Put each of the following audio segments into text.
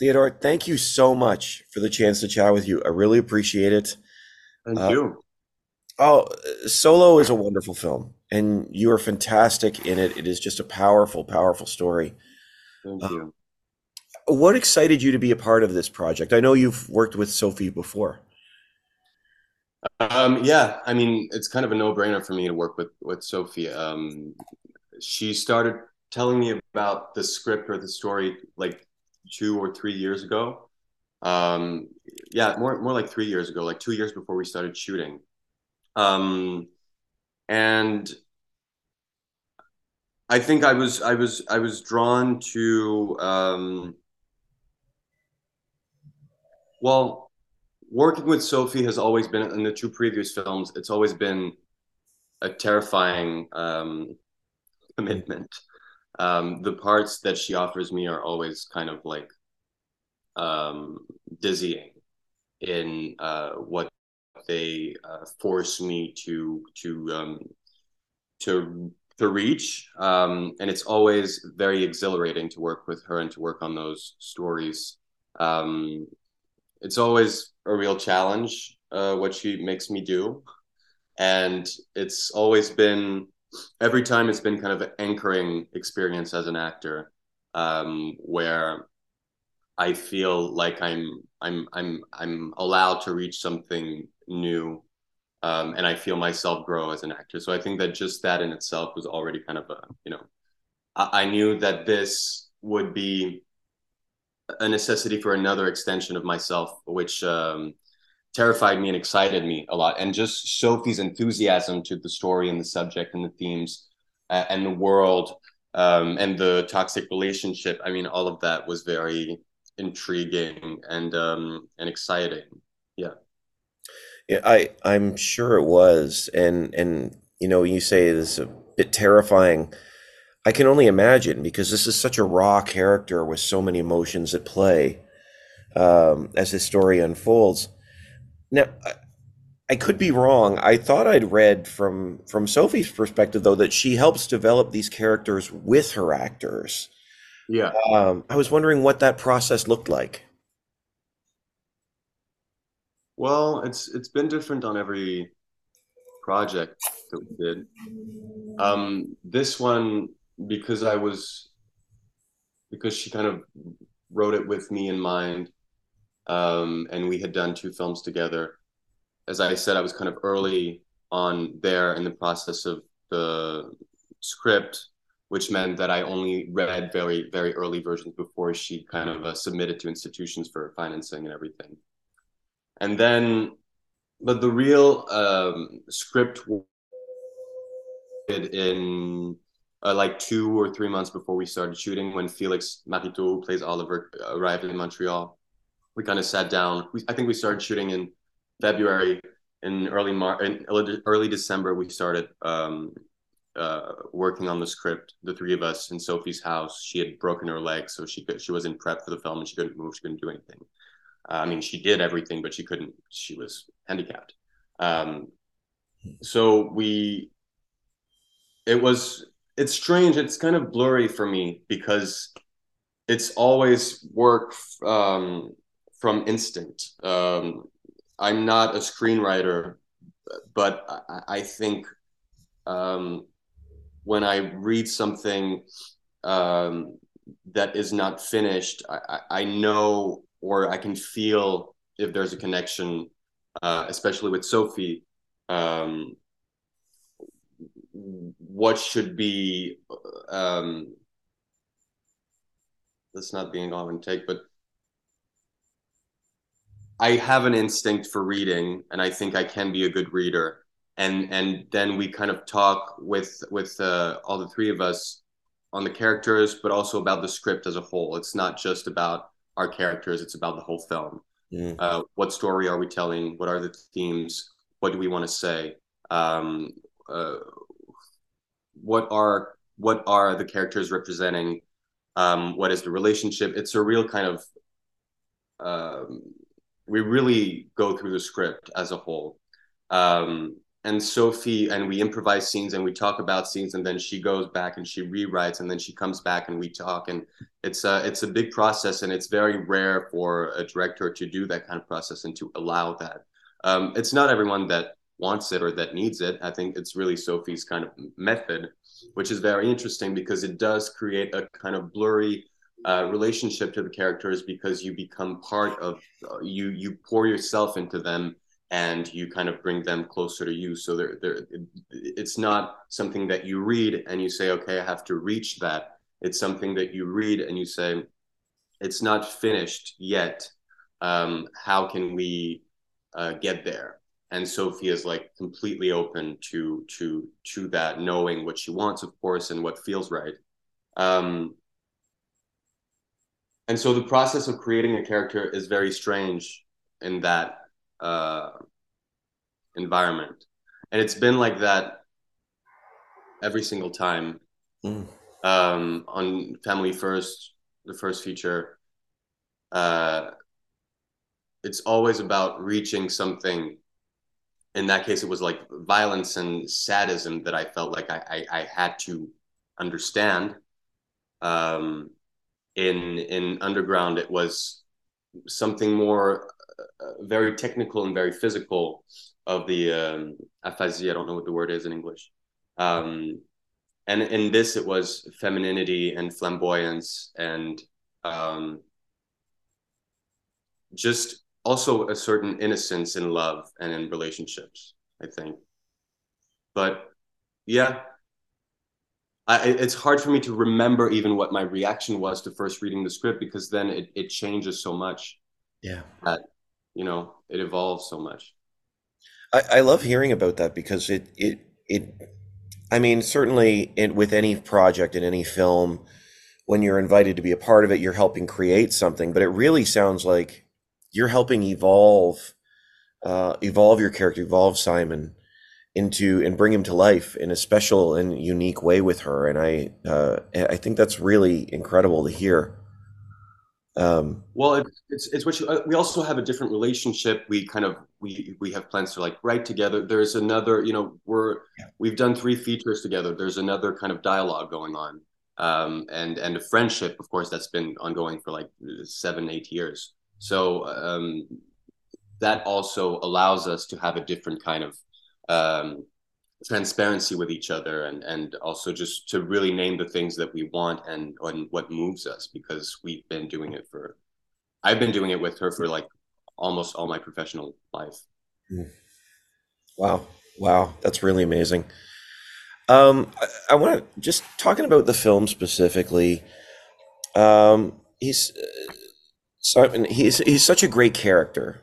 Theodore, thank you so much for the chance to chat with you. I really appreciate it. Thank Uh, you. oh, Solo is a wonderful film, and you are fantastic in it. It is just a powerful, powerful story. Thank Uh, you. what excited you to be a part of this project? I know you've worked with Sophie before. Um, yeah, I mean, it's kind of a no-brainer for me to work with with Sophie. Um, she started telling me about the script or the story like two or three years ago. Um, yeah, more more like three years ago, like two years before we started shooting. Um, and I think I was I was I was drawn to um, well, working with Sophie has always been in the two previous films. It's always been a terrifying um, commitment. Um, the parts that she offers me are always kind of like um, dizzying in uh, what they uh, force me to to um, to to reach, um, and it's always very exhilarating to work with her and to work on those stories. Um, it's always a real challenge uh, what she makes me do, and it's always been every time it's been kind of an anchoring experience as an actor, um, where I feel like I'm I'm I'm I'm allowed to reach something new um, and I feel myself grow as an actor. So I think that just that in itself was already kind of a, you know, I, I knew that this would be a necessity for another extension of myself, which um, terrified me and excited me a lot. And just Sophie's enthusiasm to the story and the subject and the themes uh, and the world um, and the toxic relationship. I mean, all of that was very intriguing and um, and exciting. Yeah. Yeah, I I'm sure it was, and and you know, you say it's a bit terrifying. I can only imagine because this is such a raw character with so many emotions at play um, as this story unfolds. Now, I, I could be wrong. I thought I'd read from from Sophie's perspective though that she helps develop these characters with her actors. Yeah. Um, I was wondering what that process looked like. Well, it's it's been different on every project that we did. Um, this one because I was because she kind of wrote it with me in mind, um, and we had done two films together. As I said, I was kind of early on there in the process of the script, which meant that I only read very very early versions before she kind of uh, submitted to institutions for financing and everything and then but the real um, script in uh, like two or three months before we started shooting when felix Maritaud, who plays Olivier arrived in montreal we kind of sat down we, i think we started shooting in february in early march in early december we started um, uh, working on the script the three of us in sophie's house she had broken her leg so she could she was in prep for the film and she couldn't move she couldn't do anything I mean, she did everything, but she couldn't. She was handicapped. Um, so we, it was. It's strange. It's kind of blurry for me because it's always work um, from instinct. Um, I'm not a screenwriter, but I, I think um, when I read something um, that is not finished, I, I know or I can feel if there's a connection, uh, especially with Sophie. Um, what should be um, that's not being all and take, but I have an instinct for reading, and I think I can be a good reader. And and then we kind of talk with with uh, all the three of us on the characters, but also about the script as a whole. It's not just about our characters; it's about the whole film. Mm. Uh, what story are we telling? What are the themes? What do we want to say? Um, uh, what are what are the characters representing? Um, what is the relationship? It's a real kind of um, we really go through the script as a whole. Um, and Sophie and we improvise scenes and we talk about scenes and then she goes back and she rewrites and then she comes back and we talk and it's a it's a big process and it's very rare for a director to do that kind of process and to allow that. Um, it's not everyone that wants it or that needs it. I think it's really Sophie's kind of method, which is very interesting because it does create a kind of blurry uh, relationship to the characters because you become part of uh, you you pour yourself into them and you kind of bring them closer to you. So they're, they're it's not something that you read and you say okay i have to reach that. It's something that you read and you say it's not finished yet. Um, how can we uh, get there? And sophie is like completely open to to to that knowing what she wants of course and what feels right. Um, and so the process of creating a character is very strange in that uh, environment, and it's been like that every single time. Mm. Um, on Family First, the first feature, uh, it's always about reaching something. In that case, it was like violence and sadism that I felt like I, I, I had to understand. Um, in in underground, it was something more uh, very technical and very physical of the um, aphasia. I don't know what the word is in English. Um, and in this, it was femininity and flamboyance and um, just also a certain innocence in love and in relationships, I think. But yeah, I, it's hard for me to remember even what my reaction was to first reading the script because then it, it changes so much. Yeah. That, you know, it evolves so much. I, I love hearing about that because it it it I mean certainly in, with any project in any film when you're invited to be a part of it you're helping create something but it really sounds like you're helping evolve uh, evolve your character evolve Simon into and bring him to life in a special and unique way with her and I uh, I think that's really incredible to hear. Um, well, it's it's, it's what you, uh, we also have a different relationship. We kind of we we have plans to like write together. There's another, you know, we're we've done three features together. There's another kind of dialogue going on, um, and and a friendship, of course, that's been ongoing for like seven eight years. So um, that also allows us to have a different kind of um, transparency with each other and and also just to really name the things that we want and and what moves us because we've been doing it for I've been doing it with her for like almost all my professional life. Hmm. Wow. Wow, that's really amazing. Um, I, I want to just talking about the film specifically. Um, he's uh, Simon. He's he's such a great character.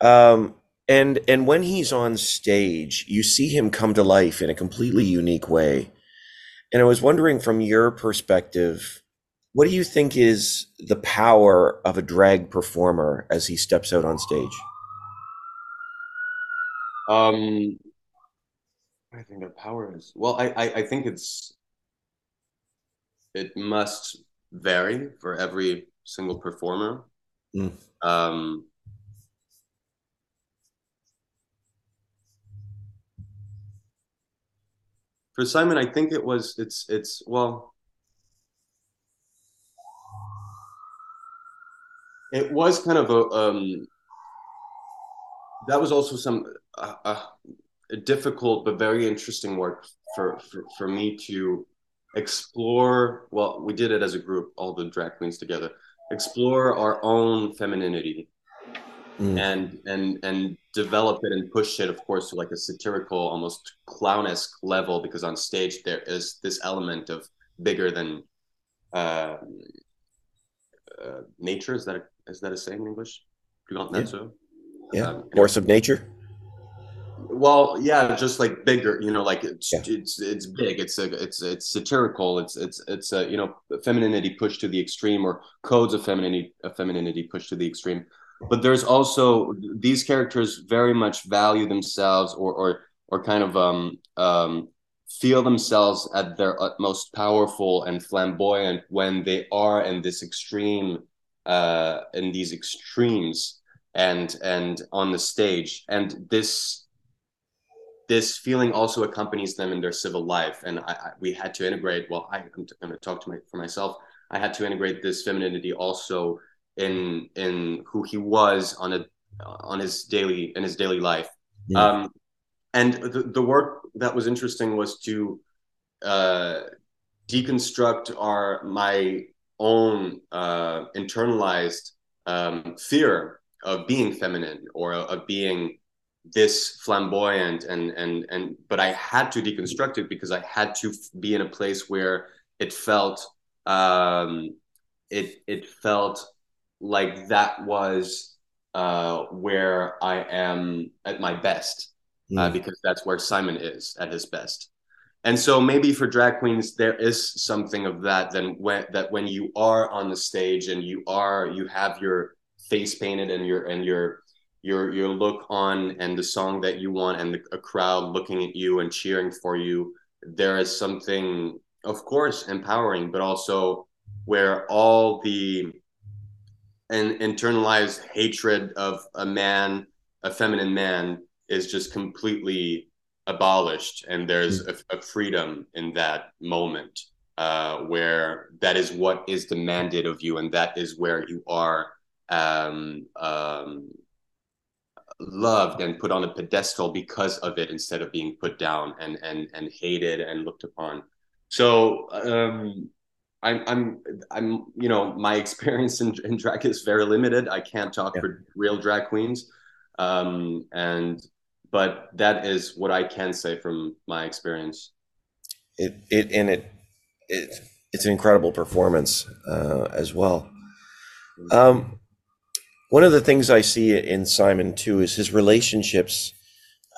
Um, and and when he's on stage you see him come to life in a completely unique way. And i was wondering from your perspective what do you think is the power of a drag performer as he steps out on stage? Um i think the power is well i i, I think it's it must vary for every single performer. Mm. um for Simon, I think it was it's it's well, it was kind of a um, that was also some uh, uh, difficult but very interesting work for, for for me to explore. Well, we did it as a group, all the drag queens together, explore our own femininity mm. and and and develop it and push it, of course, to like a satirical, almost clownesque level, because on stage there is this element of bigger than uh, uh, nature. Is that a, is that a saying in English? yeah. so? Yeah, um, force of nature. Well, yeah, just like bigger, you know, like it's yeah. it's it's big. It's a it's it's satirical. It's it's it's a you know femininity pushed to the extreme, or codes of femininity of femininity pushed to the extreme but there's also these characters very much value themselves or or or kind of um, um, feel themselves at their utmost powerful and flamboyant when they are in this extreme uh, in these extremes and and on the stage and this this feeling also accompanies them in their civil life, and I, I, we had to integrate. Well, I, am going to talk to my for myself. I had to integrate this femininity also in in who he was on a on his daily in his daily life. Yeah. Um, and the, the work that was interesting was to uh, deconstruct our my own uh, internalized um, fear of being feminine or of being this flamboyant and and and but I had to deconstruct it because I had to be in a place where it felt um, it it felt like that was uh, where I am at my best mm. uh, hmm. because that's where Simon is at his best. And so maybe for drag queens there is something of that then when that when you are on the stage and you are you have your face painted and your and your your your look on and the song that you want and the, a crowd looking at you and cheering for you there is something of course empowering but also where all the an internalized hatred of a man a feminine man is just completely abolished and there's mm. a, a freedom in that moment uh, where that is what is demanded of you and that is where you are um, um, loved and put on a pedestal because of it instead of being put down and and and hated and looked upon so um i'm i'm i'm you know my experience in, in drag is very limited i can't talk yeah. for real drag queens um and but that is what i can say from my experience it it and it it it's an incredible performance uh as well um one of the things I see in Simon too is his relationships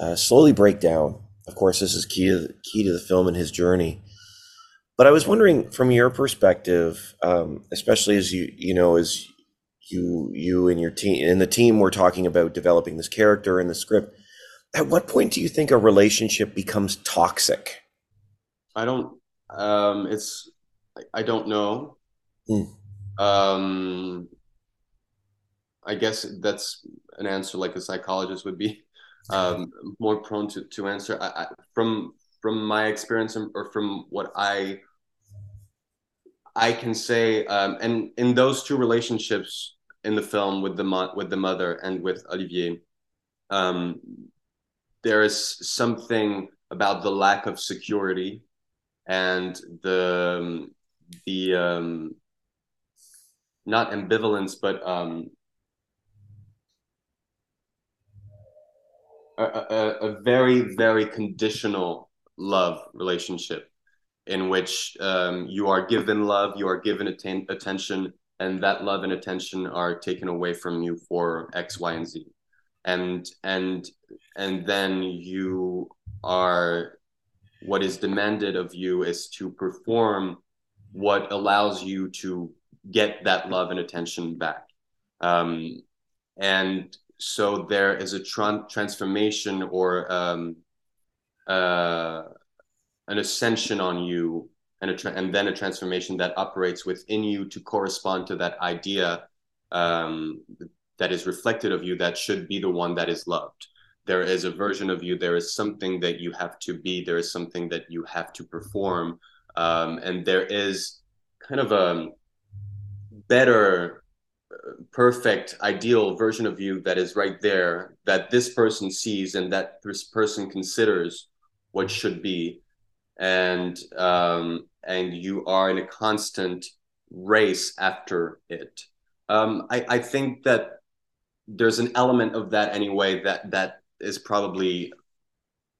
uh, slowly break down. Of course, this is key to the, key to the film and his journey. But I was wondering, from your perspective, um, especially as you you know as you you and your team and the team were talking about developing this character and the script. At what point do you think a relationship becomes toxic? I don't. Um, it's. I don't know. Mm. Um, I guess that's an answer like a psychologist would be um, more prone to, to answer. I, I, from from my experience or from what I I can say, um, and in those two relationships in the film with the mo- with the mother and with Olivier, um, there is something about the lack of security and the the um, not ambivalence, but um, a, a, a very very conditional love relationship in which um, you are given love, you are given atten- attention, and that love and attention are taken away from you for X, Y, and Z, and and and then you are what is demanded of you is to perform what allows you to get that love and attention back. Um, and so there is a tra- transformation or um, uh, an ascension on you and, a tra- and then a transformation that operates within you to correspond to that idea um, that is reflected of you that should be the one that is loved. There is a version of you there is something that you have to be there is something that you have to perform um, and there is kind of a better perfect ideal version of you that is right there that this person sees and that this person considers what should be. And um, and you are in a constant race after it. Um, I, I think that there's an element of that anyway that that is probably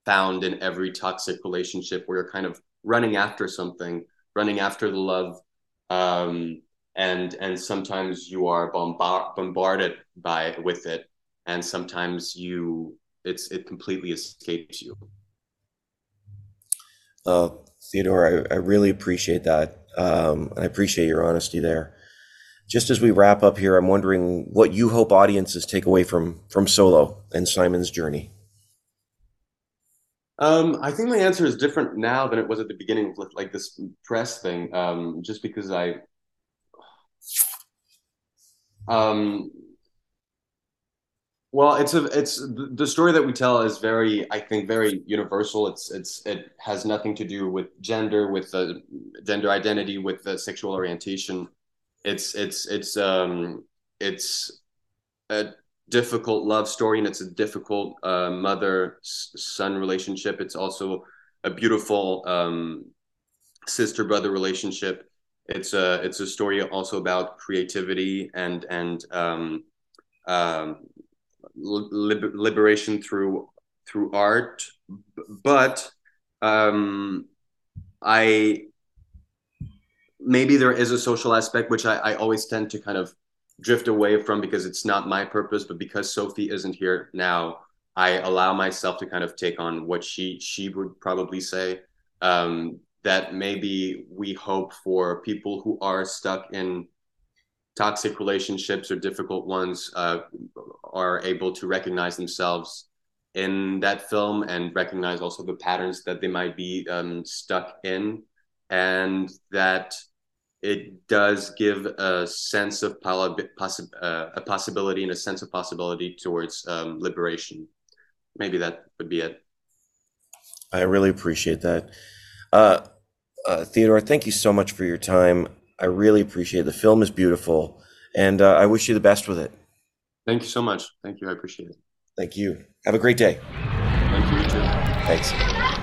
found in every toxic relationship where you're kind of running after something running after the love um, and and sometimes you are bombard, bombarded by with it. And sometimes you it's it completely escapes you uh, theodore I, I really appreciate that um, i appreciate your honesty there just as we wrap up here i'm wondering what you hope audiences take away from from solo and simon's journey um, I think my answer is different now than it was at the beginning with like this press thing. Um, just because I um, Well, it's a it's the story that we tell is very, I think, very universal. It's it's it has nothing to do with gender, with the gender identity, with the sexual orientation. It's it's it's um it's a difficult love story, and it's a difficult uh, mother son relationship. It's also a beautiful um, sister brother relationship. It's a it's a story also about creativity and and um, um, liber- liberation through through art, but um, I maybe there is a social aspect which I, I always tend to kind of drift away from because it's not my purpose, but because Sophie isn't here now, I allow myself to kind of take on what she she would probably say. Um, that maybe we hope for people who are stuck in toxic relationships or difficult ones uh, are able to recognize themselves in that film and recognize also the patterns that they might be um, stuck in. And that it does give a sense of possi- uh, a possibility and a sense of possibility towards um, liberation. Maybe that would be it. I really appreciate that. Uh, uh, theodore thank you so much for your time I really appreciate it. The film is beautiful, and uh, I wish you the best with it. Thank you so much. Thank you. I appreciate it. Thank you. Have a great day. Thank you. You too. Thanks.